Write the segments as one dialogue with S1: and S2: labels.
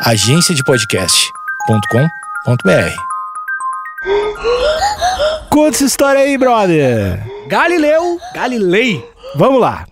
S1: agenciadepodcast.com.br.
S2: Conta essa história aí, brother.
S3: Galileu Galilei.
S2: Vamos lá.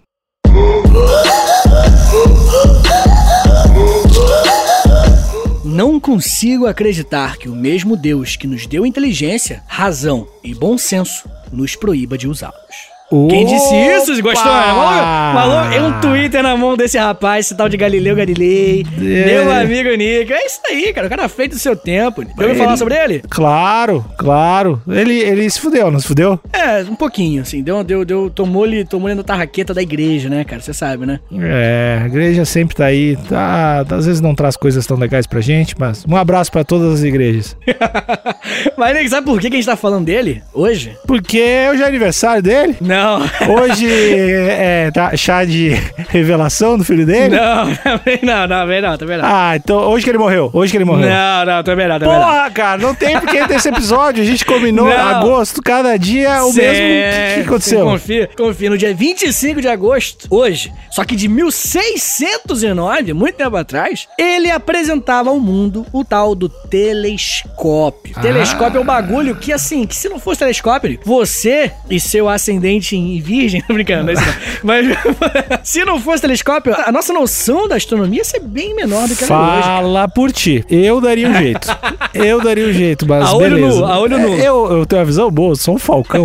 S3: Não consigo acreditar que o mesmo Deus que nos deu inteligência, razão e bom senso nos proíba de usá-los. Quem disse isso, gostou? Falou, é um Twitter na mão desse rapaz, esse tal de Galileu Galilei. Meu amigo Nico. É isso aí, cara. O cara é feito do seu tempo. Já ouviu
S2: Ele-
S3: falar sobre ele?
S2: Claro, claro. Ele, ele se fudeu, não se fudeu?
S3: É, um pouquinho, assim. Deu, deu, deu, tomou-lhe tomou na tarraqueta da igreja, né, cara? Você sabe, né?
S2: É, a igreja sempre tá aí. Tá, às vezes não traz coisas tão legais pra gente, mas um abraço pra todas as igrejas.
S3: Mas, Nico, sabe por que a gente tá falando dele hoje?
S2: Porque hoje é aniversário dele.
S3: Não.
S2: Hoje é tá- chá de revelação do filho dele.
S3: Não, também não, não, também não, também não.
S2: Ah, então hoje que ele morreu. Hoje que ele morreu.
S3: Não, não, também não, também não.
S2: Porra, cara, não tem porque ter esse episódio. A gente combinou
S3: Não.
S2: agosto, cada dia é o mesmo. O que, que aconteceu?
S3: Confia, confia. No dia 25 de agosto, hoje, só que de 1609, muito tempo atrás, ele apresentava ao mundo o tal do telescópio.
S2: Ah.
S3: Telescópio é um bagulho que, assim, que se não fosse telescópio, você e seu ascendente em virgem, tô brincando, não é isso não. Mas se não fosse telescópio, a nossa noção da astronomia ia ser bem menor do que é hoje.
S2: Fala por ti. Eu daria um jeito. Eu daria um jeito, mas
S3: A olho
S2: beleza.
S3: nu, a olho nu.
S2: É, Eu, eu tenho uma visão boa, eu sou um falcão.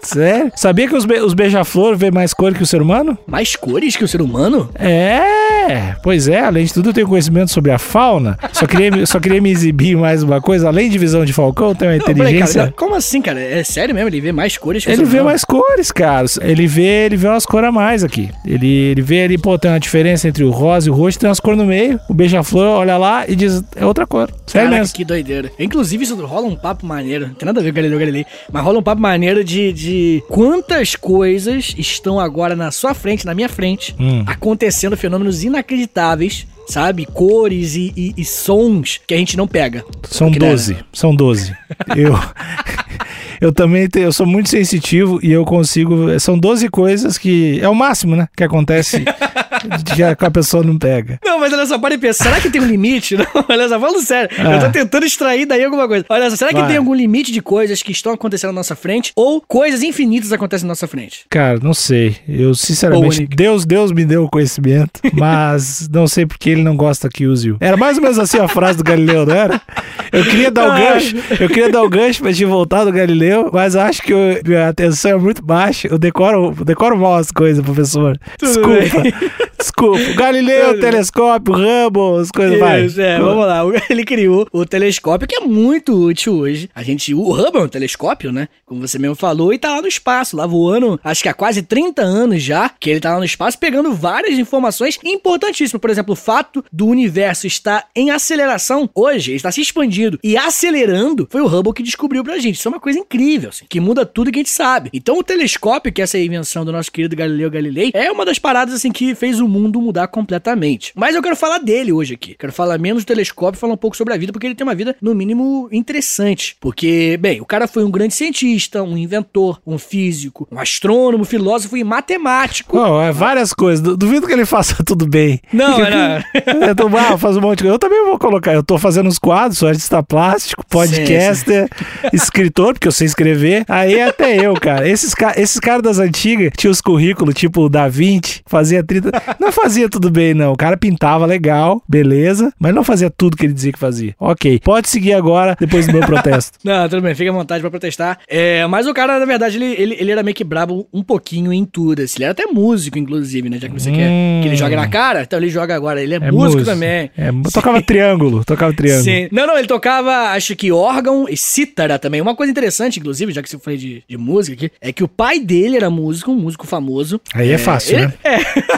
S2: Sério? Sabia que os, be os beija-flor vê mais cor que o ser humano?
S3: Mais cores que o ser humano?
S2: É, pois é. Além de tudo, eu tenho conhecimento sobre a fauna. Só queria, só queria me exibir mais uma coisa. Além de visão de falcão, tenho uma
S3: Não,
S2: inteligência...
S3: cara, como assim, cara? É sério mesmo? Ele vê mais cores que
S2: Ele vê mais cores, cara. Ele vê, ele vê umas cores a mais aqui. Ele, ele vê ali, pô, tem uma diferença entre o rosa e o roxo, tem umas cores no meio. O beija-flor olha lá e diz, é outra cor. Sério
S3: Caraca,
S2: mesmo.
S3: que doideira. Inclusive, isso rola um papo maneiro. Não tem nada a ver com Galileu Galilei, mas rola um papo maneiro de, de quantas coisas estão agora na sua frente, na minha frente,
S2: Hum.
S3: acontecendo fenômenos inacreditáveis, sabe? Cores e, e- e sons que a gente não pega.
S2: São
S3: Que nem-
S2: 12. São 12. eu, eu também tenho, eu sou muito sensitivo e eu consigo. São 12 coisas que. É o máximo, né? Que acontece que a, que a pessoa não pega.
S3: Não, mas olha só, para e pensa. Será que tem um limite? Não, olha só, falando sério.
S2: Ah.
S3: Eu tô tentando extrair daí alguma coisa. Olha só, será que
S2: Vai.
S3: tem algum limite de coisas que estão acontecendo na nossa frente? Ou coisas infinitas acontecem na nossa frente?
S2: Cara, não sei. Eu, sinceramente,
S3: Ô, Nick.
S2: Deus, Deus me deu o conhecimento, mas não sei porque ele não gosta que use-o. Era mais ou menos assim a frase do Galileu, não era? Eu queria dar o gancho, eu queria dar o gancho pra te voltar do Galileu, mas acho que eu- minha atenção é muito baixa. Eu decoro, eu decoro mal as coisas, professor.
S3: Tudo
S2: Desculpa. Desculpa. Galileu,
S3: bem.
S2: telescópio, Hubble, as coisas.
S3: Isso, é, vamos lá. Ele criou o telescópio, que é muito útil hoje. A gente, o Hubble é um telescópio, né? Como você mesmo falou, e tá lá no espaço, lá voando, acho que há quase 30 anos já, que ele tá lá no espaço, pegando várias informações importantíssimas. Por exemplo, o fato do universo estar em aceleração hoje, ele está se expandindo e acelerando, foi o Hubble que descobriu pra gente. Isso é uma coisa incrível, assim, que muda tudo que a gente sabe. Então, o telescópio, que é essa invenção do nosso querido Galileu Galilei, é uma das paradas, assim, que fez o mundo mudar completamente. Mas eu quero falar dele hoje aqui. Quero falar menos do telescópio e falar um pouco sobre a vida, porque ele tem uma vida, no mínimo, interessante. Porque, bem, o cara foi um grande cientista, um inventor, um físico, um astrônomo, filósofo e matemático.
S2: Bom, é várias coisas. Du- Duvido que ele faça tudo bem.
S3: Não, não.
S2: Eu tô, ah, faz um monte de coisa. Eu também vou colocar. Eu tô fazendo uns quadros, sou artista plástico, podcaster, escritor, porque eu sei escrever. Aí até eu, cara. Esses, esses caras das antigas tinham os currículos, tipo o Da Vinci, fazia 30. Não fazia tudo bem, não. O cara pintava legal, beleza, mas não fazia tudo que ele dizia que fazia. Ok, pode seguir agora, depois do meu protesto.
S3: Não, tudo bem, fica à vontade pra protestar. É, mas o cara, na verdade, ele, ele, ele era meio que brabo um pouquinho em tudo. assim. Ele era até músico, inclusive, né? Já que você quer
S2: Hum.
S3: que ele jogue na cara, então ele joga agora. Ele é,
S2: É
S3: músico,
S2: músico.
S3: também.
S2: É, tocava triângulo, tocava triângulo.
S3: Sim. Não, não, ele tocava, acho que órgão e cítara também. Uma coisa interessante, inclusive, já que você falei de, de música aqui, é que o pai dele era músico, um músico famoso.
S2: Aí é, fácil,
S3: ele-
S2: né?
S3: É,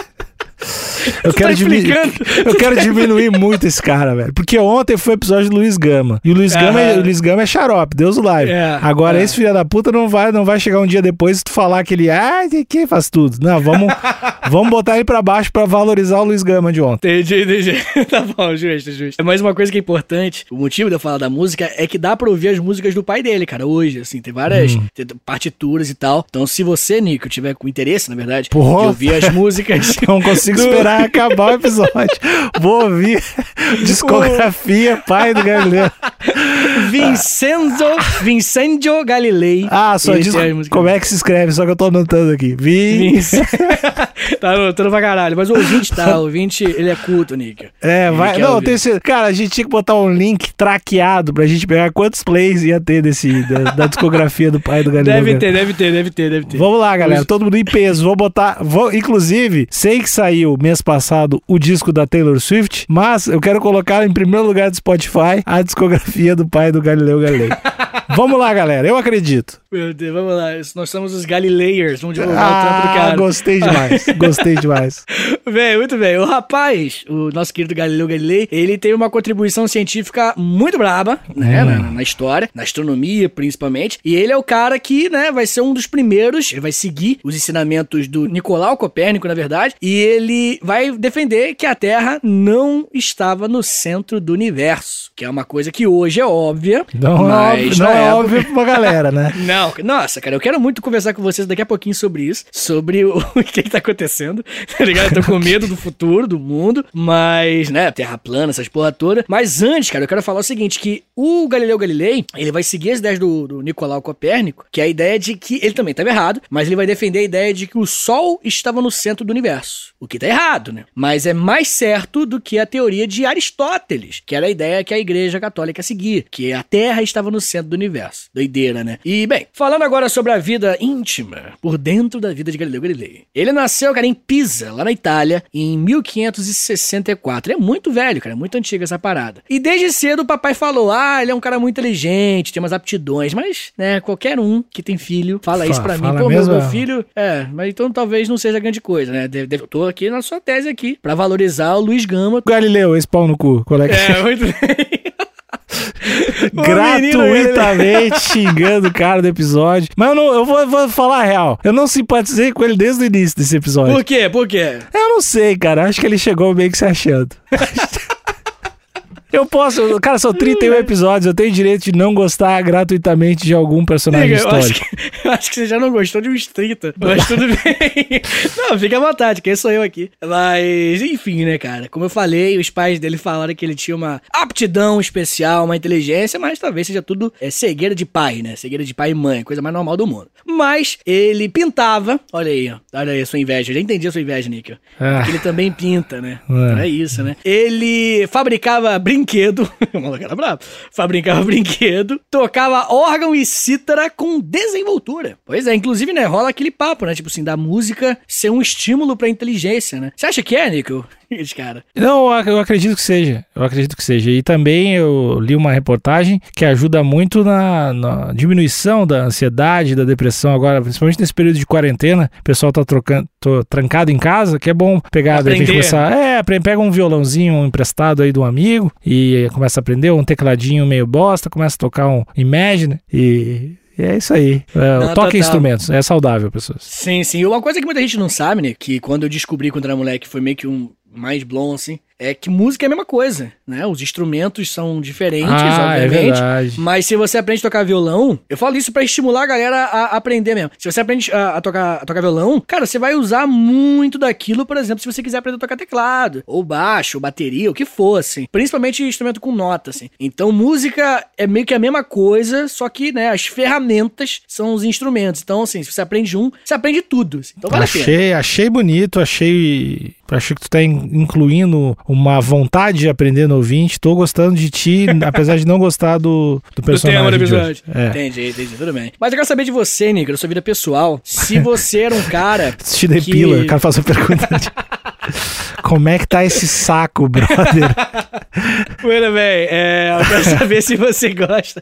S2: Eu
S3: Tu
S2: quero,
S3: tá
S2: diminu- eu quero diminuir muito esse cara, velho. Porque ontem foi o episódio do Luiz Gama. E o Luiz, Gama, é, o Luiz Gama é xarope, Deus o live.
S3: É,
S2: Agora,
S3: é.
S2: esse filho da puta não vai, não vai chegar um dia depois e tu falar que ele, ah, que faz tudo. Não, vamos, vamos botar ele pra baixo pra valorizar o Luiz Gama de ontem.
S3: Entendi, entendi. tá bom, justo, justo. Mas uma coisa que é importante, o motivo de eu falar da música é que dá pra ouvir as músicas do pai dele, cara, hoje, assim, tem várias
S2: Hum.
S3: tem partituras e tal. Então, se você, Nico, tiver com interesse, na verdade,
S2: Porra.
S3: de ouvir as músicas...
S2: Não consigo
S3: do-
S2: esperar, acabar o episódio. Vou ouvir discografia Pai do Galileu.
S3: Vincenzo, Vincenzo Galilei.
S2: Ah, só diz como é que se escreve, só que eu tô anotando aqui. Vim.
S3: Vince- tá anotando pra caralho. Mas o ouvinte tá, o ouvinte, ele é culto, Nick.
S2: É,
S3: Ele
S2: vai. Não, tem esse... Cara, a gente tinha que botar um link traqueado pra gente pegar quantos plays ia ter desse, da, da discografia do pai do Galileu.
S3: Deve ter, deve ter, deve ter, deve ter.
S2: Vamos lá, galera. Todo mundo em peso. Vou botar. Vou, inclusive, sei que saiu mês passado o disco da Taylor Swift, mas eu quero colocar em primeiro lugar do Spotify a discografia do pai do Galileu Galilei. Vamos lá, galera. Eu acredito.
S3: Meu Deus, vamos lá. Nós somos os Galileiers. Vamos divulgar o trampo do
S2: Ah,
S3: cara.
S2: gostei demais. Gostei demais.
S3: Bem, muito bem. O rapaz, o nosso querido Galileu Galilei, ele tem uma contribuição científica muito braba, né, na, na história, na astronomia principalmente. E ele é o cara que, né, vai ser um dos primeiros, ele vai seguir os ensinamentos do Nicolau Copérnico, na verdade, e ele vai defender que a Terra não estava no centro do universo, que é uma coisa que hoje é óbvia,
S2: Não, é
S3: mas na
S2: não é
S3: época-
S2: óbvio pra galera, né?
S3: não, nossa, cara, eu quero muito conversar com vocês daqui a pouquinho sobre isso, sobre o, que, que tá acontecendo, tá ligado? Eu tô com medo do futuro, do mundo, mas, né, terra plana, essas porra toda. Mas antes, cara, eu quero falar o seguinte, que o Galileu Galilei, ele vai seguir as ideias do, do Nicolau Copérnico, que é a ideia de que, ele também estava errado, mas ele vai defender a ideia de que o Sol estava no centro do universo, o que tá errado, né? Mas é mais certo do que a teoria de Aristóteles, que era a ideia que a igreja católica seguia, que a Terra estava no centro do universo. Doideira, né? E, bem, falando agora sobre a vida íntima, por dentro da vida de Galileu Galilei. Ele nasceu, cara, em Pisa, lá na Itália, em 1564. É muito velho, cara, é muito antiga essa parada. E desde cedo o papai falou: ah, ele é um cara muito inteligente, tem umas aptidões, mas, né, qualquer um que tem filho fala isso
S2: Fa-
S3: pra mim.
S2: fala
S3: Pô, meu,
S2: mesmo?
S3: meu filho, é, mas então talvez não seja grande coisa, né? Deve- deve- tô aqui na sua tese aqui, pra valorizar o Luiz Gama.
S2: Galileu, esse pau no cu. É que
S3: É, muito bem.
S2: Gratuitamente xingando o cara do episódio. Mas eu, não, eu vou, vou falar a real. Eu não simpatizei com ele desde o início desse episódio.
S3: Por quê? Por quê?
S2: Eu não sei, cara. Acho que ele chegou meio que se achando. Eu posso, cara, são 31 episódios, eu tenho direito de não gostar gratuitamente de algum personagem
S3: Amiga, eu acho,
S2: histórico.
S3: que, eu acho que você já não gostou de uns 30, mas tudo bem. Não, fica à vontade, quem sou eu aqui. Mas, enfim, né, cara? Como eu falei, os pais dele falaram que ele tinha uma aptidão especial, uma inteligência, mas talvez seja tudo é, cegueira de pai, né? Cegueira de pai e mãe, coisa mais normal do mundo. Mas ele pintava, olha aí, ó, olha aí a sua inveja, eu já entendi a sua inveja, Nick.
S2: Ah.
S3: Ele também pinta, né?
S2: É.
S3: É isso, né? Ele fabricava brinquedo, o maluco era bravo, fabricava brinquedo, tocava órgão e cítara com desenvoltura. Pois é, inclusive, né, rola aquele papo, né? Tipo assim, da música ser um estímulo pra inteligência, né? Você acha que é, Nico? Esse cara.
S2: Não, eu ac- eu acredito que seja. Eu acredito que seja. E também eu li uma reportagem que ajuda muito na, na diminuição da ansiedade, da depressão agora, principalmente nesse período de quarentena. O pessoal tá trocando, tô trancado em casa, que é bom pegar, de repente,
S3: Aprender.
S2: começar. É, pega um violãozinho emprestado aí de um amigo e começa a aprender, um tecladinho meio bosta, começa a tocar um Imagine e. e é isso aí. É,
S3: total.
S2: instrumentos. É saudável, pessoas.
S3: Sim, sim. Uma coisa que muita gente não sabe, né? Que quando eu descobri quando era moleque foi meio que um mais blown, assim. É que música é a mesma coisa, né? Os instrumentos são diferentes,
S2: Ah, é
S3: obviamente.
S2: verdade.
S3: Mas se você aprende a tocar violão, eu falo isso pra estimular a galera a aprender mesmo. Se você aprende a, a tocar, a tocar violão, cara, você vai usar muito daquilo, por exemplo, se você quiser aprender a tocar teclado, ou baixo, ou bateria, o que for, assim. Principalmente instrumento com nota, assim. Então, música é meio que a mesma coisa, só que, né, as ferramentas são os instrumentos. Então, assim, se você aprende um, você aprende tudo. assim. Então, vale a pena.
S2: Achei, achei bonito, achei. Achei que tu tá in- incluindo uma vontade de aprender no ouvinte. Tô gostando de ti, apesar de não gostar do, do
S3: Do
S2: personagem.
S3: tema do
S2: de
S3: episódio.
S2: hoje. É.
S3: Entendi, entendi, tudo bem. Mas eu quero saber de você, Nico, da sua vida pessoal. Se você era um cara.
S2: Se te depila,
S3: que-
S2: o cara faz uma pergunta. de- Como é que tá esse saco, brother?
S3: Muito bem, é, eu quero saber se você gosta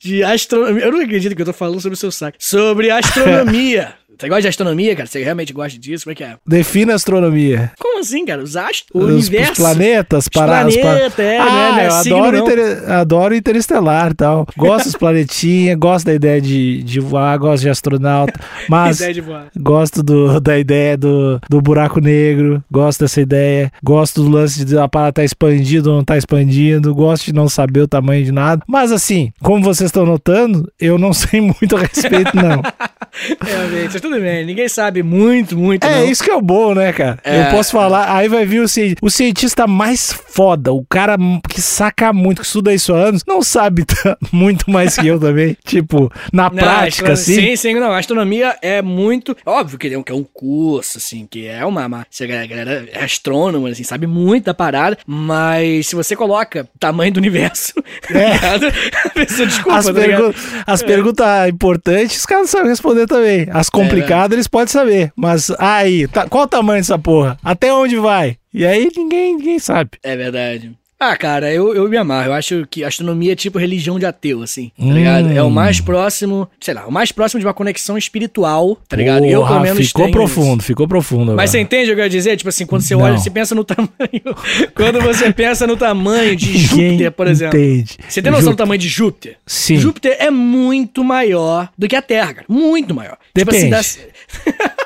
S3: de astronomia. Eu não acredito que eu tô falando sobre o seu saco. Sobre astronomia. Você gosta de astronomia, cara? Você realmente gosta disso? Como é que é?
S2: Defina astronomia.
S3: Como assim, cara? Os astros? O
S2: Os,
S3: universo?
S2: os planetas,
S3: Os
S2: paradas.
S3: planetas, é,
S2: ah,
S3: né? É
S2: eu
S3: signo,
S2: adoro,
S3: não.
S2: inter- adoro interestelar e tal. Gosto dos planetinhas, gosto da ideia de, de voar, gosto de astronauta. Mas
S3: de.
S2: Gosto do, da ideia do, do buraco negro, gosto dessa ideia, gosto do lance de a parada tá expandido ou não tá expandindo, gosto de não saber o tamanho de nada. Mas assim, como vocês estão notando, eu não sei muito a respeito, não.
S3: Realmente. Vocês tudo bem. Ninguém sabe muito, muito.
S2: É,
S3: não.
S2: isso que é o bom, né, cara?
S3: É.
S2: Eu posso falar, aí vai vir o, ci- o cientista mais foda, o cara que saca muito, que estuda isso há anos, não sabe tá- muito mais que eu também. Tipo, na
S3: Não,
S2: prática, assim.
S3: Sim, sim, não. A astronomia é muito. Óbvio que é um, que é um curso, assim, que é uma. uma se a galera- é astrônomo, assim, sabe muito da parada, mas se você coloca tamanho do universo,
S2: É.
S3: a pessoa desculpa,
S2: As,
S3: tá
S2: pergu as perguntas importantes, os caras não sabem responder também. As complicadas, eles podem saber. Mas aí, tá- qual o tamanho dessa porra? Até onde vai? E aí ninguém, ninguém sabe.
S3: É verdade. Ah, cara, eu, eu me amarro. Eu acho que astronomia é tipo religião de ateu, assim, tá
S2: Hum.
S3: ligado? É o mais próximo, sei lá, o mais próximo de uma conexão espiritual, tá ligado? eu, pelo menos,
S2: ficou profundo, ficou profundo.
S3: Mas você entende o que eu quero dizer? Tipo assim, quando você
S2: Não.
S3: olha, você pensa no tamanho. quando você pensa no tamanho de Júpiter, por exemplo.
S2: Entende.
S3: Você tem noção do
S2: Júpiter.
S3: tamanho de Júpiter?
S2: Sim.
S3: Júpiter é muito maior do que a Terra, cara. Muito maior.
S2: Depende.
S3: Tipo assim, O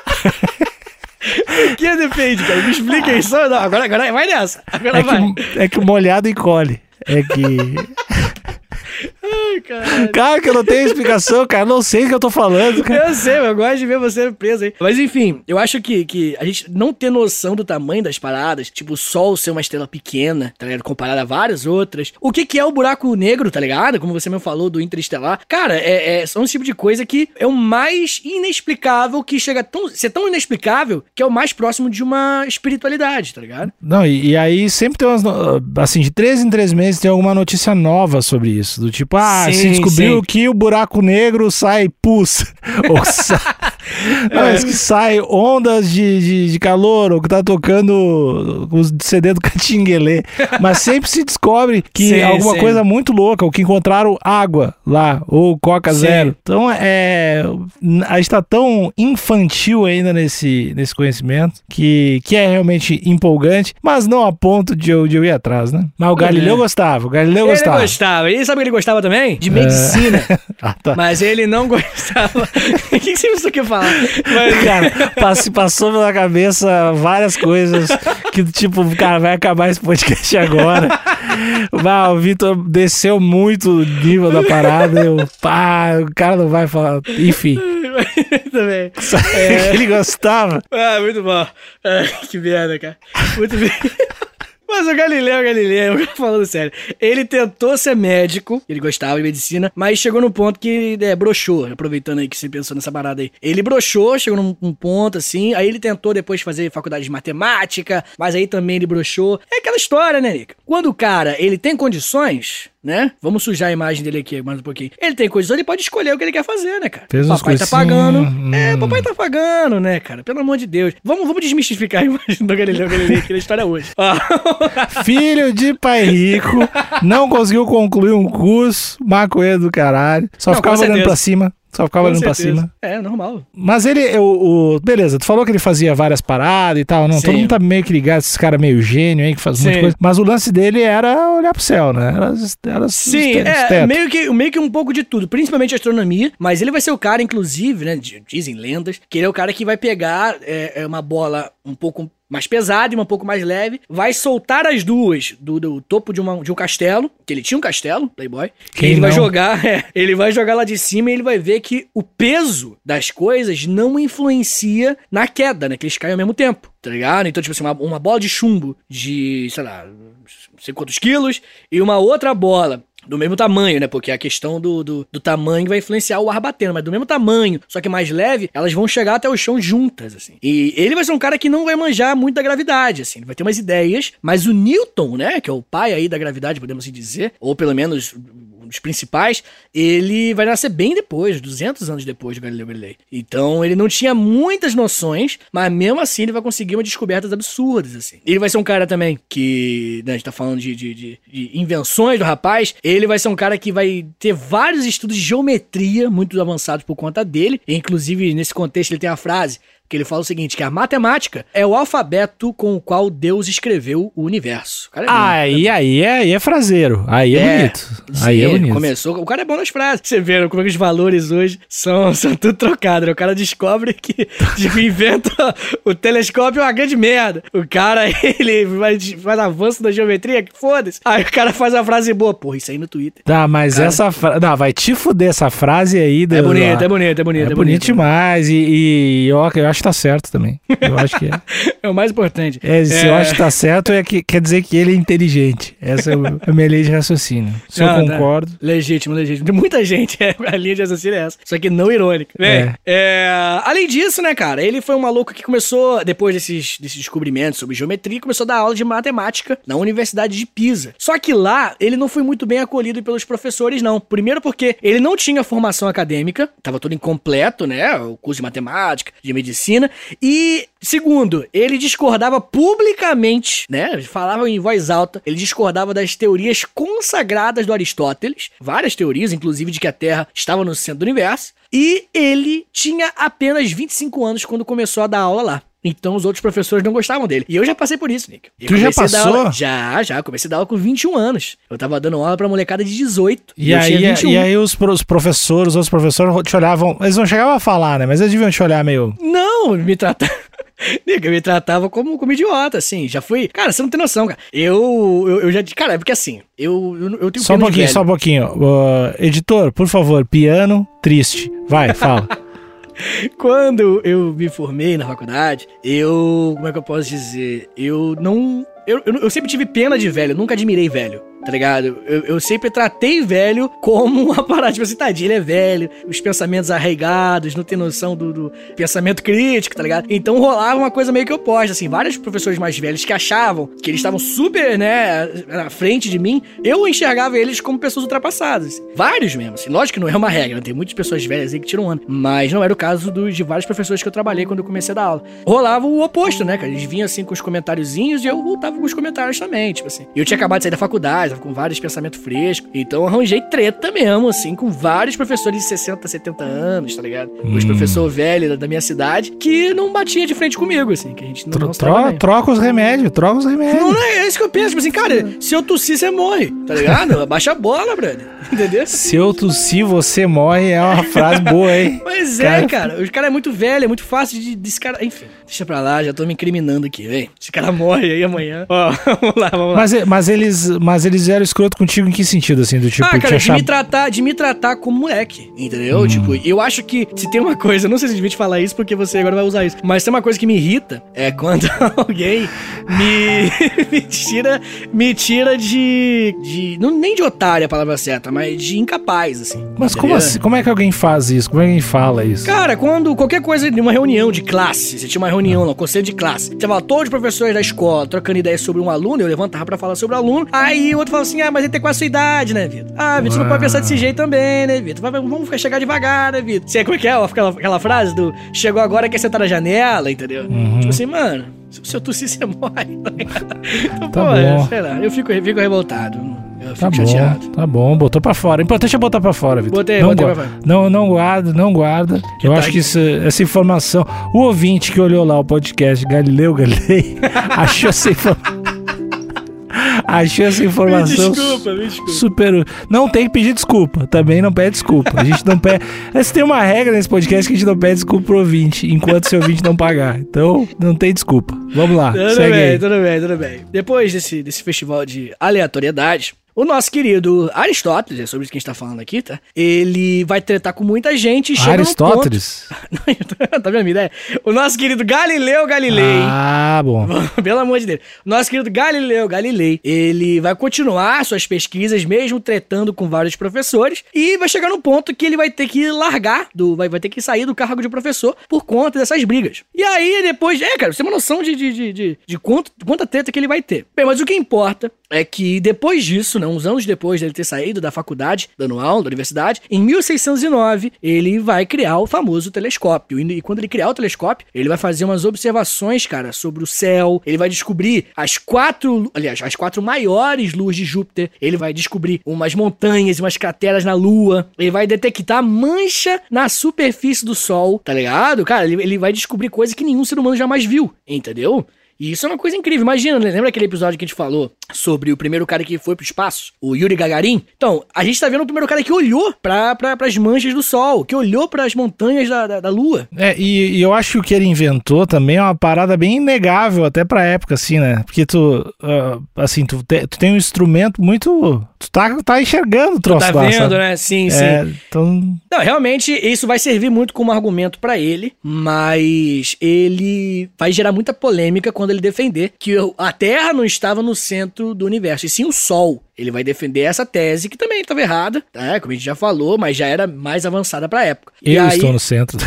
S3: que depende, cara? Me explica isso. Não, agora, agora vai nessa. Agora
S2: É
S3: vai.
S2: que, é que o molhado encolhe. É que.
S3: Ai, caralho.
S2: Cara, que eu não tenho explicação, cara. Não sei o que eu tô falando, cara.
S3: Eu sei, eu gosto de ver você preso aí. Mas enfim, eu acho que, que a gente não ter noção do tamanho das paradas, tipo o Sol ser uma estrela pequena, tá ligado? Comparado a várias outras. O que que é o buraco negro, tá ligado? Como você mesmo falou do Interestelar. Cara, é, é, são esse tipo de coisa que é o mais inexplicável que chega a tão, ser tão inexplicável que é o mais próximo de uma espiritualidade, tá ligado?
S2: Não, e, e aí sempre tem umas. Assim, de três em três meses tem alguma notícia nova sobre isso. Do tipo, ah,
S3: Sim,
S2: se descobriu
S3: sim.
S2: que o buraco negro sai pus. ou sai. Não,
S3: É.
S2: que sai ondas de, de, de calor, ou que tá tocando os CD do Catinguelê. Mas sempre se descobre que
S3: Sim,
S2: alguma coisa muito louca, ou que encontraram água lá, ou Coca. Zero. Então é. A gente tá tão infantil ainda nesse, nesse conhecimento que, que é realmente empolgante, mas não a ponto de eu, de eu ir atrás, né? Mas o Galileu
S3: É.
S2: gostava, o Galileu
S3: Ele
S2: gostava.
S3: gostava. E sabe o que ele gostava também? De medicina.
S2: Ah, tá.
S3: Mas ele não gostava. O que, que você pensou que ia falar? Mas,
S2: Cara, pass- passou pela cabeça várias coisas que, tipo, cara, vai acabar esse podcast agora. Bah, o Vitor desceu muito o nível da parada. Eu, pá, o cara não vai falar. Enfim,
S3: também.
S2: ele gostava.
S3: Ah, muito bom. Ah, que merda, cara. Muito bem. Mas o Galileu Galileu, falando sério, ele tentou ser médico, ele gostava de medicina, mas chegou num ponto que é, broxou, aproveitando aí que você pensou nessa parada aí. Ele broxou, chegou num, num ponto assim, aí ele tentou depois fazer faculdade de matemática, mas aí também ele broxou. É aquela história, né, Nick? Quando o cara, ele tem condições, né? Vamos sujar a imagem dele aqui mais um pouquinho. Ele tem condições, ele pode escolher o que ele quer fazer, né, cara?
S2: Fez
S3: papai tá pagando.
S2: hum.
S3: É, papai tá pagando, né, cara? Pelo amor de Deus. Vamos, vamos desmistificar a imagem do Galileu Galilei aqui na história hoje.
S2: Filho de pai rico, não conseguiu concluir um curso, maconha do caralho. Só
S3: Não,
S2: ficava olhando pra cima. Só ficava
S3: Com
S2: olhando pra cima.
S3: É, normal.
S2: Mas ele, o, o- Beleza, tu falou que ele fazia várias paradas e tal. Não, todo
S3: Sim.
S2: mundo tá meio que ligado, esse cara meio gênio aí que faz muita coisa. Mas o lance dele era olhar pro céu, né? Era, era
S3: Sim, é, meio que, meio que um pouco de tudo, principalmente astronomia, mas ele vai ser o cara, inclusive, né, di- dizem lendas, que ele é o cara que vai pegar é, é, uma bola um pouco mais pesada e uma um pouco mais leve, vai soltar as duas do, do topo de, uma, de um castelo, que ele tinha um castelo, Playboy,
S2: Quem
S3: e ele vai
S2: não?
S3: jogar, é, ele vai jogar lá de cima e ele vai ver que o peso das coisas não influencia na queda, né, que eles caem ao mesmo tempo, tá ligado? Então, tipo assim, uma, uma bola de chumbo de, sei lá, não sei quantos quilos, e uma outra bola do mesmo tamanho, né? Porque a questão do, do, do tamanho vai influenciar o ar batendo, mas do mesmo tamanho, só que mais leve, elas vão chegar até o chão juntas, assim. E ele vai ser um cara que não vai manjar muito da gravidade, assim. Ele vai ter umas ideias, mas o Newton, né? Que é o pai aí da gravidade, podemos assim dizer, ou pelo menos dos principais, ele vai nascer bem depois, 200 anos depois do Galileu Galilei. Então ele não tinha muitas noções, mas mesmo assim ele vai conseguir umas descobertas absurdas, assim. Ele vai ser um cara também que, né, a gente tá falando de, de, de- de invenções do rapaz, ele vai ser um cara que vai ter vários estudos de geometria muito avançados por conta dele, inclusive nesse contexto ele tem a frase que ele fala o seguinte, que a matemática é o alfabeto com o qual Deus escreveu o universo. O cara é
S2: Ah,
S3: bonito,
S2: aí, aí, é, aí é fraseiro. Aí é, bonito. Aí é
S3: Sim,
S2: bonito.
S3: Começou, o cara é bom nas frases. Você vê como é que os valores hoje são, são tudo trocados. né? O cara descobre que tipo, inventa o telescópio é uma grande merda. O cara, ele faz, faz avanço da geometria, que foda-se. Aí o cara faz uma frase boa. Porra, isso aí no Twitter.
S2: Tá, mas essa frase. Não, vai te fuder essa frase aí. Do,
S3: É bonito,
S2: do-
S3: é bonito, é bonito.
S2: É bonito demais. E, e eu, eu acho que tá certo também. Eu acho que é.
S3: É o mais importante.
S2: É, se eu acho que tá certo, é que, quer dizer que ele é inteligente. Essa é a minha lei de raciocínio. Se eu
S3: Não, tá.
S2: concordo.
S3: Legítimo, legítimo. De muita gente, é, a linha de raciocínio é essa. Só que não irônica. Bem,
S2: É.
S3: é, além disso, né, cara, ele foi um maluco que começou, depois desses, desses descobrimentos sobre geometria, começou a dar aula de matemática na Universidade de Pisa. Só que lá, ele não foi muito bem acolhido pelos professores, não. Primeiro porque ele não tinha formação acadêmica, tava todo incompleto, né, o curso de matemática, de medicina. E, segundo, ele discordava publicamente, né, falava em voz alta, ele discordava das teorias consagradas do Aristóteles, várias teorias, inclusive de que a Terra estava no centro do universo, e ele tinha apenas 25 anos quando começou a dar aula lá. Então os outros professores não gostavam dele. E eu já passei por isso, Nick. Eu
S2: Tu já passou?
S3: aula- já, já. Comecei a dar aula com 21 anos. Eu tava dando aula pra molecada de 18.
S2: E
S3: eu
S2: aí,
S3: 21.
S2: e aí os, pro- os professores, os outros professores te olhavam. Eles não chegavam a falar, né? Mas eles deviam te olhar meio.
S3: Não, me tratava. Nick, me tratava como, como idiota, assim. Já fui. Cara, você não tem noção, cara. Eu, eu, eu já. Cara, é porque assim, eu, eu, eu tenho
S2: Só um pouquinho, só um pouquinho. Uh, editor, por favor, piano triste. Vai, fala.
S3: Quando eu me formei na faculdade, eu. Como é que eu posso dizer? Eu não. Eu, eu, eu sempre tive pena de velho, nunca admirei velho, tá ligado? Eu, eu sempre tratei velho como uma parada, tipo assim, tadinho, ele é velho, os pensamentos arraigados, não tem noção do, do pensamento crítico, tá ligado? Então rolava uma coisa meio que oposta, assim, vários professores mais velhos que achavam que eles estavam super, né, na frente de mim, eu enxergava eles como pessoas ultrapassadas. Vários mesmo, assim, lógico que não é uma regra, né? tem muitas pessoas velhas aí que tiram ano, mas não era o caso do- de vários professores que eu trabalhei quando eu comecei a dar aula. Rolava o oposto, né, cara? Eles vinham assim com os comentáriozinhos e eu voltava com os comentários também, tipo assim. E eu tinha acabado de sair da faculdade, tava com vários pensamentos frescos, então eu arranjei treta mesmo, assim, com vários professores de 60, 70 anos, tá ligado? Os professores velhos da- minha cidade que não batia de frente comigo, assim, que a gente não,
S2: Tro-
S3: não
S2: tro-
S3: bem.
S2: troca os remédios, troca os remédios.
S3: Não, não é isso que eu penso, tipo assim, cara, se eu tossir, você morre, tá ligado? Abaixa a bola, brother. Entendeu?
S2: Se eu tossir, você morre é uma frase boa, hein?
S3: Pois é,
S2: Cara,
S3: cara. O cara é muito velho, é muito fácil de desse cara. Enfim, deixa pra lá, já tô me incriminando aqui, vem. Esse cara morre aí amanhã. Ó, vamos lá, vamos lá.
S2: Mas, mas, eles, mas eles eram escroto contigo em que sentido, assim? Do tipo,
S3: ah, cara, de
S2: achar...
S3: me, tratar, de me tratar como moleque, entendeu?
S2: Hum.
S3: Tipo, eu acho que se tem uma coisa, não sei se devia te falar isso porque você agora vai usar isso, mas tem uma coisa que me irrita, é quando alguém me, me tira, me tira de, de, não nem de otário é a palavra certa, mas de incapaz, assim.
S2: Mas como assim? Como é que alguém faz isso? Como é que alguém fala isso?
S3: Cara, quando qualquer coisa de uma reunião de classe, você tinha uma reunião lá, um conselho de classe, tava todos os professores da escola trocando ideias sobre um aluno, eu levantava pra falar sobre o aluno, aí o outro falava assim, ah, mas ele tem quase a sua idade, né, Vitor? Ah, Vitor, você não pode pensar desse jeito também, né, Vitor? Vamos chegar devagar, né, Vitor? Você, como é que é aquela, aquela frase do chegou agora, quer sentar na janela, entendeu?
S2: Uhum.
S3: Tipo assim, mano, se eu tossir, você morre? Então,
S2: Tá
S3: pô,
S2: bom.
S3: sei lá, eu fico, fico revoltado,
S2: Tá
S3: fico
S2: bom,
S3: chateado.
S2: tá bom, botou pra fora. Importante é botar pra fora, Vitor.
S3: Botei,
S2: não,
S3: botei pra fora.
S2: não, não guarda, não guarda. Eu
S3: tá
S2: acho
S3: aqui.
S2: que isso- essa informação. O ouvinte que olhou lá o podcast Galileu Galilei achou essa informação. achou essa informação.
S3: Me desculpa, me desculpa.
S2: Super. Não tem que pedir desculpa. Também não pede desculpa. A gente não pede. Mas tem uma regra nesse podcast que a gente não pede desculpa pro ouvinte, enquanto seu ouvinte não pagar. Então, não tem desculpa. Vamos lá.
S3: Tudo bem,
S2: aí.
S3: tudo bem, tudo bem. Depois desse, desse festival de aleatoriedade, o nosso querido Aristóteles, é sobre isso que a gente tá falando aqui, tá? Ele vai tretar com muita gente e chega
S2: Aristóteles?
S3: ponto... tá vendo a minha ideia? O nosso querido Galileu Galilei...
S2: Ah, bom.
S3: Pelo amor de Deus. Nosso querido Galileu Galilei, ele vai continuar suas pesquisas, mesmo tretando com vários professores, e vai chegar no ponto que ele vai ter que largar, do, vai, vai ter que sair do cargo de professor por conta dessas brigas. E aí, depois. É, cara, você tem uma noção de, de, de, de, de quanto, quanta treta que ele vai ter. Bem, mas o que importa é que depois disso, né, uns anos depois dele ter saído da faculdade, dando aula da universidade, em 1609 ele vai criar o famoso telescópio. E quando ele criar o telescópio, ele vai fazer umas observações, cara, sobre o céu. Ele vai descobrir as quatro, aliás, as quatro maiores luas de Júpiter. Ele vai descobrir umas montanhas e umas crateras na Lua. Ele vai detectar mancha na superfície do Sol, tá ligado? Cara, ele, ele vai descobrir coisas que nenhum ser humano jamais viu, entendeu? E isso é uma coisa incrível. Imagina, né? lembra aquele episódio que a gente falou sobre o primeiro cara que foi pro espaço? O Yuri Gagarin? Então, a gente tá vendo o primeiro cara que olhou pra, pra, pras manchas do Sol, que olhou pras montanhas da, da, da Lua.
S2: É, e, e, eu acho que o que ele inventou também é uma parada bem inegável até pra época, assim, né? Porque tu, uh, assim, tu, te, tu tem um instrumento muito... Tu tá, tá enxergando o troço
S3: tu tá vendo, né? Sim,
S2: é,
S3: sim.
S2: Então...
S3: Não, realmente, isso vai servir muito como argumento para ele, mas ele vai gerar muita polêmica quando ele defender que a Terra não estava no centro do universo, e sim o Sol. Ele vai defender essa tese, que também estava errada, tá? como a gente já falou, mas já era mais avançada pra época.
S2: Eu aí... estou no centro.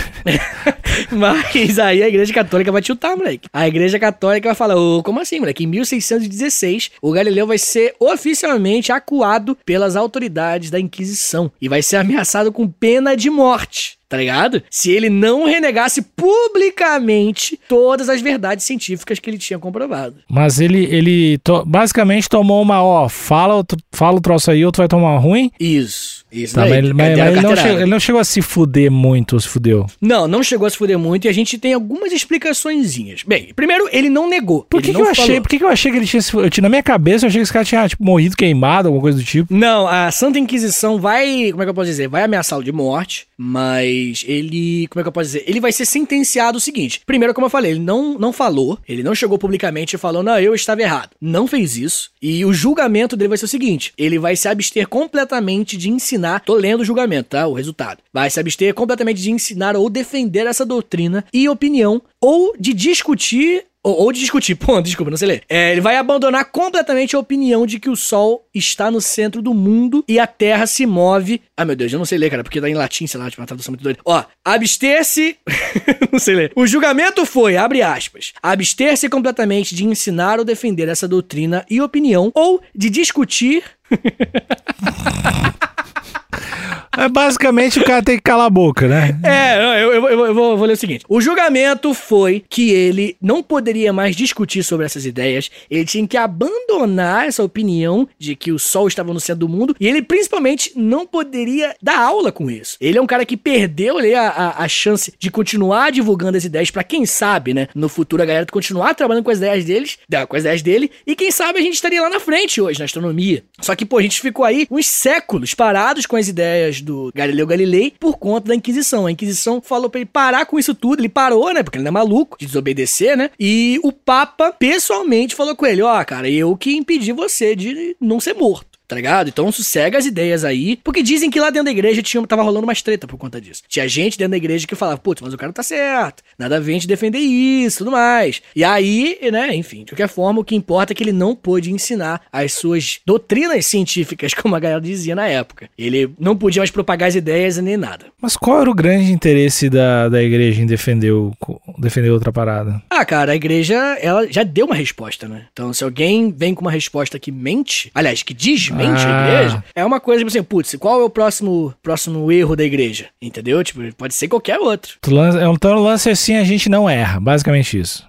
S3: mas aí a Igreja Católica vai tiltar, moleque. A Igreja Católica vai falar, oh, como assim, moleque? Em 1616, o Galileu vai ser oficialmente acuado pelas autoridades da Inquisição e vai ser ameaçado com pena de morte tá ligado? Se ele não renegasse publicamente todas as verdades científicas que ele tinha comprovado.
S2: Mas ele, ele to basicamente tomou uma, ó, fala, fala o troço aí, outro vai tomar ruim.
S3: Isso. Isso
S2: tá, daí, mas, mas, mas ele, não chegou, ele, não chegou, a se fuder muito, ou se fudeu?
S3: Não, não chegou a se fuder muito e a gente tem algumas explicações. Bem, primeiro, ele não negou.
S2: Por que, que eu achei? Por que, que eu achei que ele tinha se fudido? Na minha cabeça, eu achei que esse cara tinha, tipo, morrido queimado, alguma coisa do tipo.
S3: Não, a Santa Inquisição vai. Como é que eu posso dizer? Vai ameaçá-lo de morte, mas ele. Como é que eu posso dizer? Ele vai ser sentenciado o seguinte. Primeiro, como eu falei, ele não, não falou, ele não chegou publicamente falou, não, eu estava errado. Não fez isso. E o julgamento dele vai ser o seguinte: ele vai se abster completamente de ensinar. Tô lendo o julgamento, tá? O resultado. Vai se abster completamente de ensinar ou defender essa doutrina e opinião ou de discutir ou, ou de discutir, pô, desculpa, não sei ler. É, ele vai abandonar completamente a opinião de que o Sol está no centro do mundo e a Terra se move. Ah, meu Deus, eu não sei ler, cara, porque tá em latim, sei lá, tipo, uma tradução muito doida. Ó, abster-se. não sei ler. O julgamento foi, abre aspas, abster-se completamente de ensinar ou defender essa doutrina e opinião, ou de discutir.
S2: É, basicamente o cara tem que calar a boca, né?
S3: É, eu, eu, eu, eu vou, vou, ler o seguinte: o julgamento foi que ele não poderia mais discutir sobre essas ideias, ele tinha que abandonar essa opinião de que o Sol estava no centro do mundo e ele principalmente não poderia dar aula com isso. Ele é um cara que perdeu ali a, a, a chance de continuar divulgando as ideias para quem sabe, né? No futuro a galera continuar trabalhando com as ideias deles, com as ideias dele e quem sabe a gente estaria lá na frente hoje na astronomia. Só que, pô, a gente ficou aí uns séculos parados com as ideias do Galileu Galilei por conta da Inquisição. A Inquisição falou para ele parar com isso tudo, ele parou, né? Porque ele não é maluco de desobedecer, né? E o Papa pessoalmente falou com ele: Ó, oh, cara, eu que impedi você de não ser morto tá ligado? Então sossega as ideias aí, porque dizem que lá dentro da igreja tinha, tava rolando umas treta por conta disso. Tinha gente dentro da igreja que falava, putz, mas o cara tá certo, nada a ver a gente defender isso, tudo mais. E aí, né, enfim, de qualquer forma, o que importa é que ele não pôde ensinar as suas doutrinas científicas, como a galera dizia na época. Ele não podia mais propagar as ideias nem nada.
S2: Mas qual era o grande interesse da, da igreja em defender, o, defender outra parada?
S3: Ah, cara, a igreja, ela já deu uma resposta, né? Então, se alguém vem com uma resposta que mente, aliás, que diz ah. a igreja, é uma coisa tipo assim, putz, qual é o próximo, próximo erro da igreja? Entendeu? Tipo, pode ser qualquer outro.
S2: Então o lance assim, a gente não erra, basicamente isso.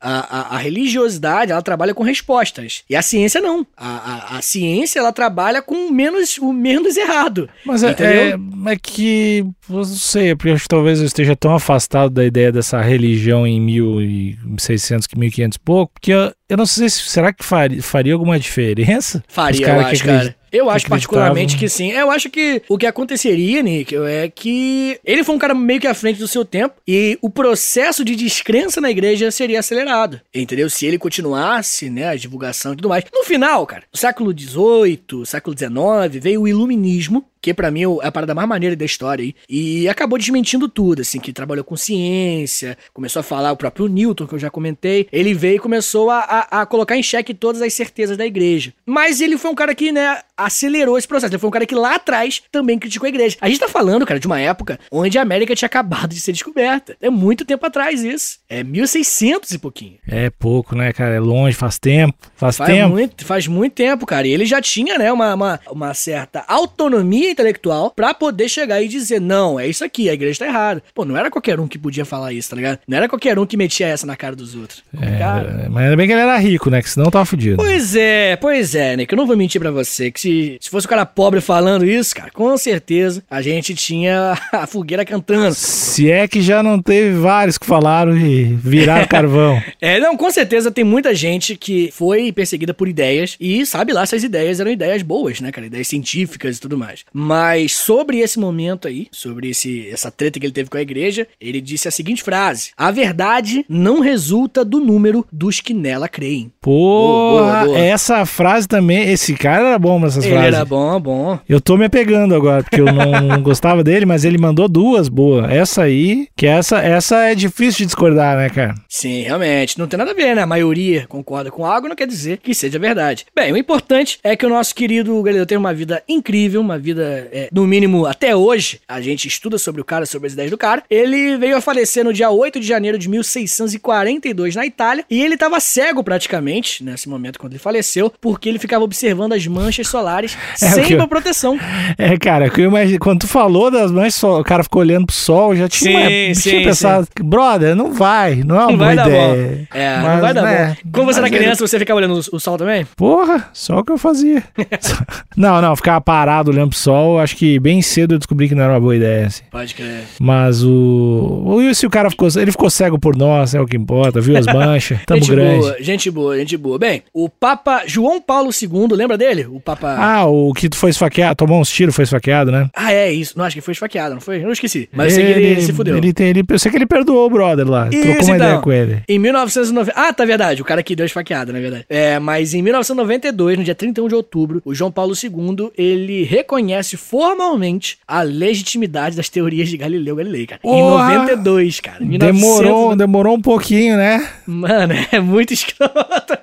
S3: A, a, a, religiosidade, ela trabalha com respostas. E a ciência não. A, a, a ciência, ela trabalha com menos, o menos errado.
S2: Mas é, é, é, que, não sei, porque acho que talvez eu esteja tão afastado da ideia dessa religião em 1600, 1500 e pouco, porque eu, eu não sei se, será que faria, faria alguma diferença?
S3: Faria, eu acho, cara. Eu acho particularmente que sim. Eu acho que o que aconteceria, Nick, é que ele foi um cara meio que à frente do seu tempo e o processo de descrença na igreja seria acelerado. Entendeu? Se ele continuasse, né, a divulgação e tudo mais. No final, cara, no século XVIII, século XIX, veio o iluminismo, que pra mim é a parada mais maneira da história aí. E acabou desmentindo tudo, assim, que trabalhou com ciência, começou a falar o próprio Newton, que eu já comentei. Ele veio e começou a, a, a colocar em xeque todas as certezas da igreja. Mas ele foi um cara que, né, acelerou esse processo. Ele foi um cara que lá atrás também criticou a igreja. A gente tá falando, cara, de uma época onde a América tinha acabado de ser descoberta. É muito tempo atrás isso. É 1600 e pouquinho.
S2: É pouco, né, cara? É longe, faz tempo. Faz,
S3: Faz
S2: tempo.
S3: muito, faz muito tempo, cara. E ele já tinha, né, uma, uma, uma certa autonomia intelectual pra poder chegar e dizer: não, é isso aqui, a igreja tá errada. Pô, não era qualquer um que podia falar isso, tá ligado? Não era qualquer um que metia essa na cara dos outros. Cara,
S2: É, mas ainda bem que ele era rico, né? Que senão tava fudido.
S3: Pois é, pois é, Nick. Eu não vou mentir pra você que se, se fosse um cara pobre falando isso, cara, com certeza a gente tinha a fogueira cantando.
S2: Se é que já não teve vários que falaram e viraram carvão.
S3: É, não, com certeza tem muita gente que foi perseguida por ideias e sabe lá se as ideias eram ideias boas, né, cara? Ideias científicas e tudo mais. Mas sobre esse momento aí, sobre esse, essa treta que ele teve com a igreja, ele disse a seguinte frase: A verdade não resulta do número dos que nela creem. Boa.
S2: essa frase também. Esse cara era bom nessas
S3: Ele
S2: frases.
S3: era bom, bom.
S2: Eu tô me apegando agora, porque eu não gostava dele, mas ele mandou duas boas. Essa aí, que essa, essa é difícil de discordar, né, cara?
S3: Sim, realmente. Não tem nada a ver, né? A maioria concorda com algo, não quer dizer que seja verdade. Bem, o importante é que o nosso querido Galileu tem uma vida incrível, uma vida, é, no mínimo, até hoje. A gente estuda sobre o cara, sobre as ideias do cara. Ele veio a falecer no dia 8 de janeiro de 1642 na Itália. E ele estava cego praticamente, nesse momento, quando ele faleceu, porque ele ficava observando as manchas solares
S2: É,
S3: sem
S2: eu-
S3: uma proteção.
S2: É, cara, que eu imagino, quando tu falou das mães, só- o cara ficou olhando pro sol, eu já tinha,
S3: Sim,
S2: tinha
S3: sim,
S2: pensado, brother, não vai, não é uma
S3: Não
S2: boa
S3: vai dar bom.
S2: ideia.
S3: É, não
S2: Mas,
S3: vai dar
S2: né,
S3: bom. Quando você era
S2: mas ele-
S3: criança, você ficava olhando o, o sol também?
S2: Porra, só o que eu fazia. não, não, ficava parado olhando pro sol, acho que bem cedo eu descobri que não era uma boa ideia, assim.
S3: Pode crer.
S2: Mas o. o se o cara ficou. Ele ficou cego por nós, é o que importa, viu as manchas? Tamo
S3: gente
S2: grande.
S3: boa, gente boa, gente boa. Bem, o Papa João Paulo II, lembra dele? O Papa.
S2: Ah, o que foi esfaqueado, tomou uns tiros, foi esfaqueado, né?
S3: Ah, é isso. Não, acho que foi esfaqueado, não foi? Eu esqueci. Mas eu sei que ele se fudeu.
S2: Ele tem, ele, eu sei que ele perdoou o brother lá.
S3: Isso,
S2: trocou uma
S3: então.
S2: ideia com ele.
S3: Em 1990. Ah, tá verdade. O cara que deu esfaqueada, na verdade. É, mas em 1992, no dia 31 de outubro, o João Paulo II, ele reconhece formalmente a legitimidade das teorias de Galileu Galilei, cara. Em
S2: Porra!
S3: 92, cara. Em
S2: Demorou,
S3: 1900
S2: demorou um pouquinho, né?
S3: Mano, é muito escroto.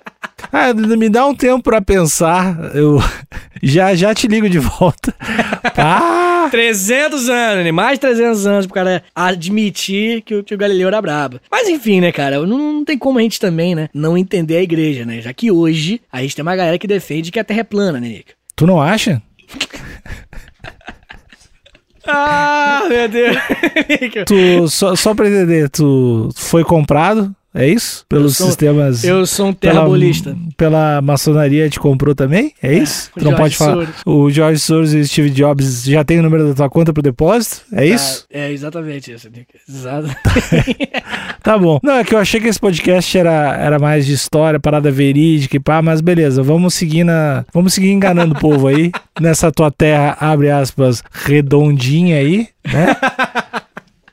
S2: Ah, me dá um tempo pra pensar. Eu já já te ligo de volta. Ah,
S3: 300 anos, né? Mais de 300 anos pro cara admitir que o, que o Galileu era brabo. Mas enfim, né, cara? Não, não tem como a gente também, né, não entender a igreja, né? Já que hoje a gente tem uma galera que defende que a Terra é plana, né, Nick?
S2: tu não acha?
S3: Ah, meu Deus.
S2: Tu, só, só pra entender, tu foi comprado, é isso? Pelos
S3: sou-
S2: sistemas.
S3: Eu sou um
S2: pela,
S3: terrabolista.
S2: pela maçonaria te comprou também? É isso?
S3: o
S2: tu não pode falar.
S3: Soros.
S2: O George Soros e o Steve Jobs já tem o número da tua conta pro depósito? É isso?
S3: Ah, é exatamente isso, Nick. Exato.
S2: Tá bom. Não, é que eu achei que esse podcast era, era mais de história, parada verídica e pá, mas beleza, vamos seguir na. Vamos seguir enganando o povo aí. Nessa tua terra, abre aspas, redondinha aí, né?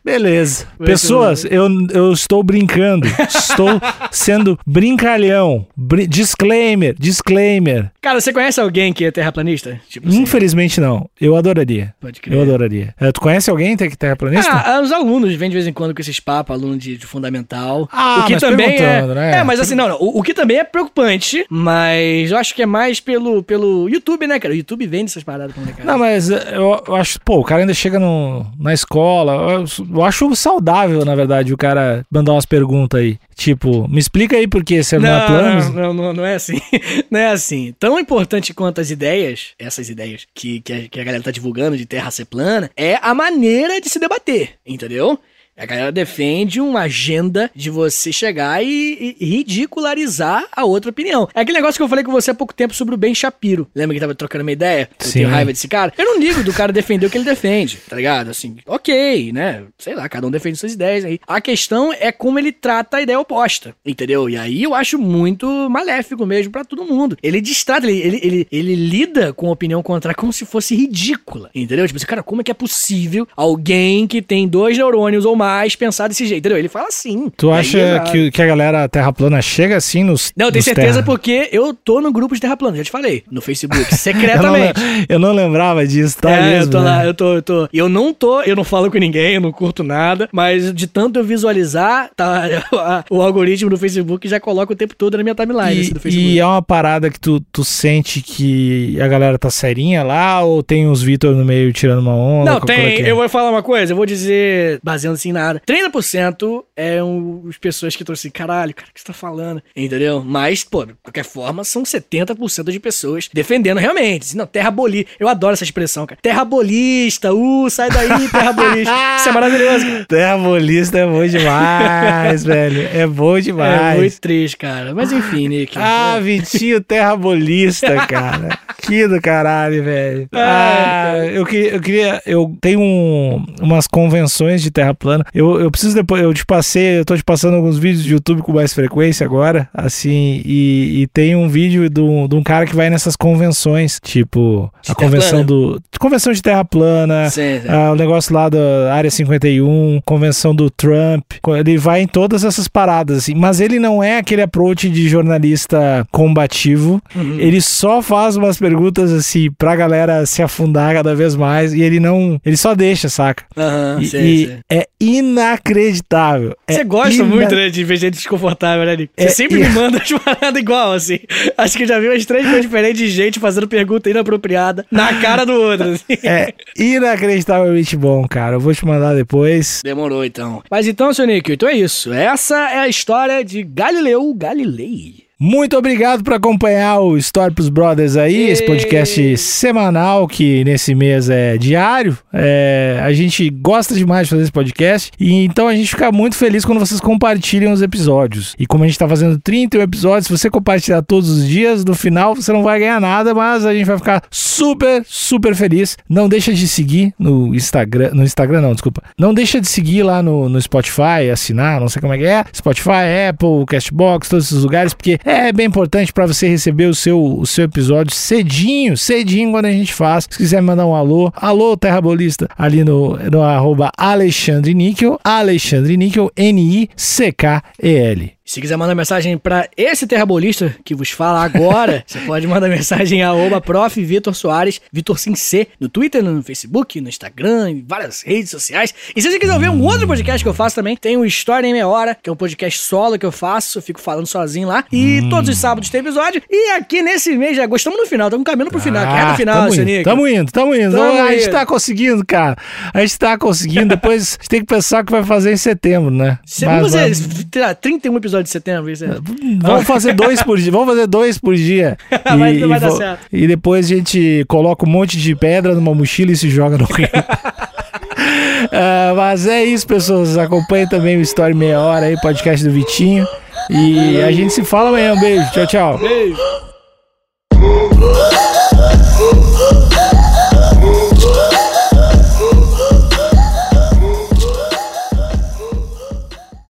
S2: Beleza. Pessoas, eu, eu estou brincando. Estou sendo brincalhão. Bri- disclaimer, discllaimer.
S3: Cara, você conhece alguém que é terraplanista? Tipo assim,
S2: Infelizmente não. Eu adoraria.
S3: pode crer.
S2: Eu adoraria. Eh, tu conhece alguém que é terraplanista?
S3: Ah, os alunos vêm de vez em quando com esses papos, aluno de, de fundamental.
S2: Ah,
S3: o que
S2: mas
S3: também é,
S2: né?
S3: é, mas assim, não, não. O, o que também é preocupante, mas eu acho que é mais pelo, pelo YouTube, né, cara? O YouTube vende essas paradas pra molecada.
S2: Não, mas eu, eu acho, pô, o cara ainda chega no, na escola. Eu, eu acho saudável, na verdade, o cara mandar umas perguntas aí. Tipo, me explica aí por que você não, é
S3: Não,
S2: plano.
S3: não, não, não é assim. Não é assim. Tão importante quanto as ideias, essas ideias que, que, a, que a galera tá divulgando de terra ser plana, é a maneira de se debater, entendeu? A galera defende uma agenda de você chegar e, e ridicularizar a outra opinião. É aquele negócio que eu falei com você há pouco tempo sobre o Ben Shapiro. Lembra que tava trocando uma ideia? Eu
S2: Sim.
S3: tenho raiva desse cara. Eu não ligo do cara defender o que ele defende, tá ligado? Assim, ok, né? Sei lá, cada um defende suas ideias aí. A questão é como ele trata a ideia oposta, entendeu? E aí eu acho muito maléfico mesmo pra todo mundo. Ele distrata, ele, ele, ele, ele lida com a opinião contrária como se fosse ridícula, entendeu? Tipo assim, cara, como é que é possível alguém que tem dois neurônios ou jamais pensar desse jeito, entendeu? Ele fala assim.
S2: Tu
S3: E
S2: acha que, que a galera terra plana chega assim nos.
S3: Não, eu tenho certeza
S2: terra-
S3: porque eu tô no grupo de Terra Plana, já te falei, no Facebook,
S2: Eu não,
S3: secretamente.
S2: eu não lembrava disso, tá
S3: é,
S2: mesmo?
S3: eu tô
S2: né?
S3: lá, eu tô, eu tô. Eu não tô, eu não falo com ninguém, eu não curto nada, mas de tanto eu visualizar, tá, o algoritmo do Facebook já coloca o tempo todo na minha timeline assim, do
S2: E,
S3: Facebook.
S2: e é uma parada que tu, tu sente que a galera tá serinha lá ou tem uns Vitor no meio tirando uma onda?
S3: Não,
S2: é
S3: tem.
S2: é?
S3: Eu vou falar uma coisa, eu vou dizer, baseando assim nada. 30% é um, as pessoas que estão assim, caralho, cara, o que você tá falando? Entendeu? Mas, pô, de qualquer forma, são 70% de pessoas defendendo realmente. Não, terra bolista. Eu adoro essa expressão, cara. Terra bolista, uh, sai daí, terra bolista. Isso é maravilhoso. cara.
S2: Terra bolista é bom demais, velho. É bom
S3: É
S2: demais.
S3: muito triste, cara. Mas enfim, Nick.
S2: Ah,
S3: É.
S2: Vitinho Terra Bolista, cara. que do caralho, velho. Ah, eu queria, eu queria. Eu tenho um- umas convenções de terra plana. Eu, eu preciso depois. Eu te passei, eu tô te passando alguns vídeos de YouTube com mais frequência agora. Assim, e, e tem um vídeo de um, de um cara que vai nessas convenções. Tipo,
S3: De
S2: a convenção
S3: plana?
S2: do. Convenção de terra plana.
S3: Sim, sim.
S2: Ah, o negócio lá da Área 51, convenção do Trump. Ele vai em todas essas paradas, assim. Mas ele não é aquele approach de jornalista combativo.
S3: Uhum.
S2: Ele só faz umas perguntas, assim, pra galera se afundar cada vez mais. E ele não. Ele só deixa, saca?
S3: Aham,
S2: E,
S3: sim,
S2: e é inacreditável.
S3: Você
S2: É
S3: gosta
S2: ina-
S3: muito, né, de ver gente desconfortável, né, Nick? Você
S2: É,
S3: sempre me manda as paradas igual, assim. Acho que já vi umas três coisas diferentes de gente fazendo pergunta inapropriada na cara do outro, assim.
S2: É inacreditavelmente bom, cara. Eu vou te mandar depois.
S3: Demorou, então. Mas então, seu Nick, então é isso. Essa é a história de Galileu Galilei.
S2: Muito obrigado por acompanhar o Story pros Brothers aí, esse podcast semanal que nesse mês é diário. É, a gente gosta demais de fazer esse podcast e então a gente fica muito feliz quando vocês compartilham os episódios. E como a gente tá fazendo 31 episódios, se você compartilhar todos os dias, no final você não vai ganhar nada, mas a gente vai ficar super, super feliz. Não deixa de seguir no Instagram, no Instagram não, desculpa. Não deixa de seguir lá no, no Spotify, assinar, não sei como é que é. Spotify, Apple, Castbox, todos esses lugares, porque é bem importante para você receber o seu, o seu episódio cedinho, cedinho quando a gente faz. Se quiser mandar um alô, alô Terra Bolista, ali no, no arroba Alexandre Níquel, Alexandre Níquel, N-I-C-K-E-L.
S3: Se quiser mandar mensagem pra esse terrabolista que vos fala agora, você pode mandar mensagem em arroba prof. Vitor Soares, Vitor Sim C, no Twitter, no Facebook, no Instagram, em várias redes sociais. E se você quiser ouvir um outro podcast que eu faço também, tem o História em Meia Hora, que é um podcast solo que eu faço, eu fico falando sozinho lá. E todos os sábados tem episódio. E aqui nesse mês já gostamos no final, estamos caminhando pro final, que é no final,
S2: Ah, tamo indo, tamo indo, tamo indo.
S3: Tamo
S2: a gente tá conseguindo, cara. A gente tá conseguindo. Depois a gente tem que pensar o que vai fazer em setembro, né? Mas
S3: Vamos sei 31 episódios de setembro. Isso é.
S2: Vamos fazer dois por dia. Vamos fazer dois por dia.
S3: E, vai, e vai dar certo.
S2: E depois a gente coloca um monte de pedra numa mochila e se joga no rio. uh, mas é isso, pessoas. Acompanhe também o Story Meia Hora aí, podcast do Vitinho. E a gente se fala amanhã. Um beijo. Tchau, tchau.
S3: Beijo.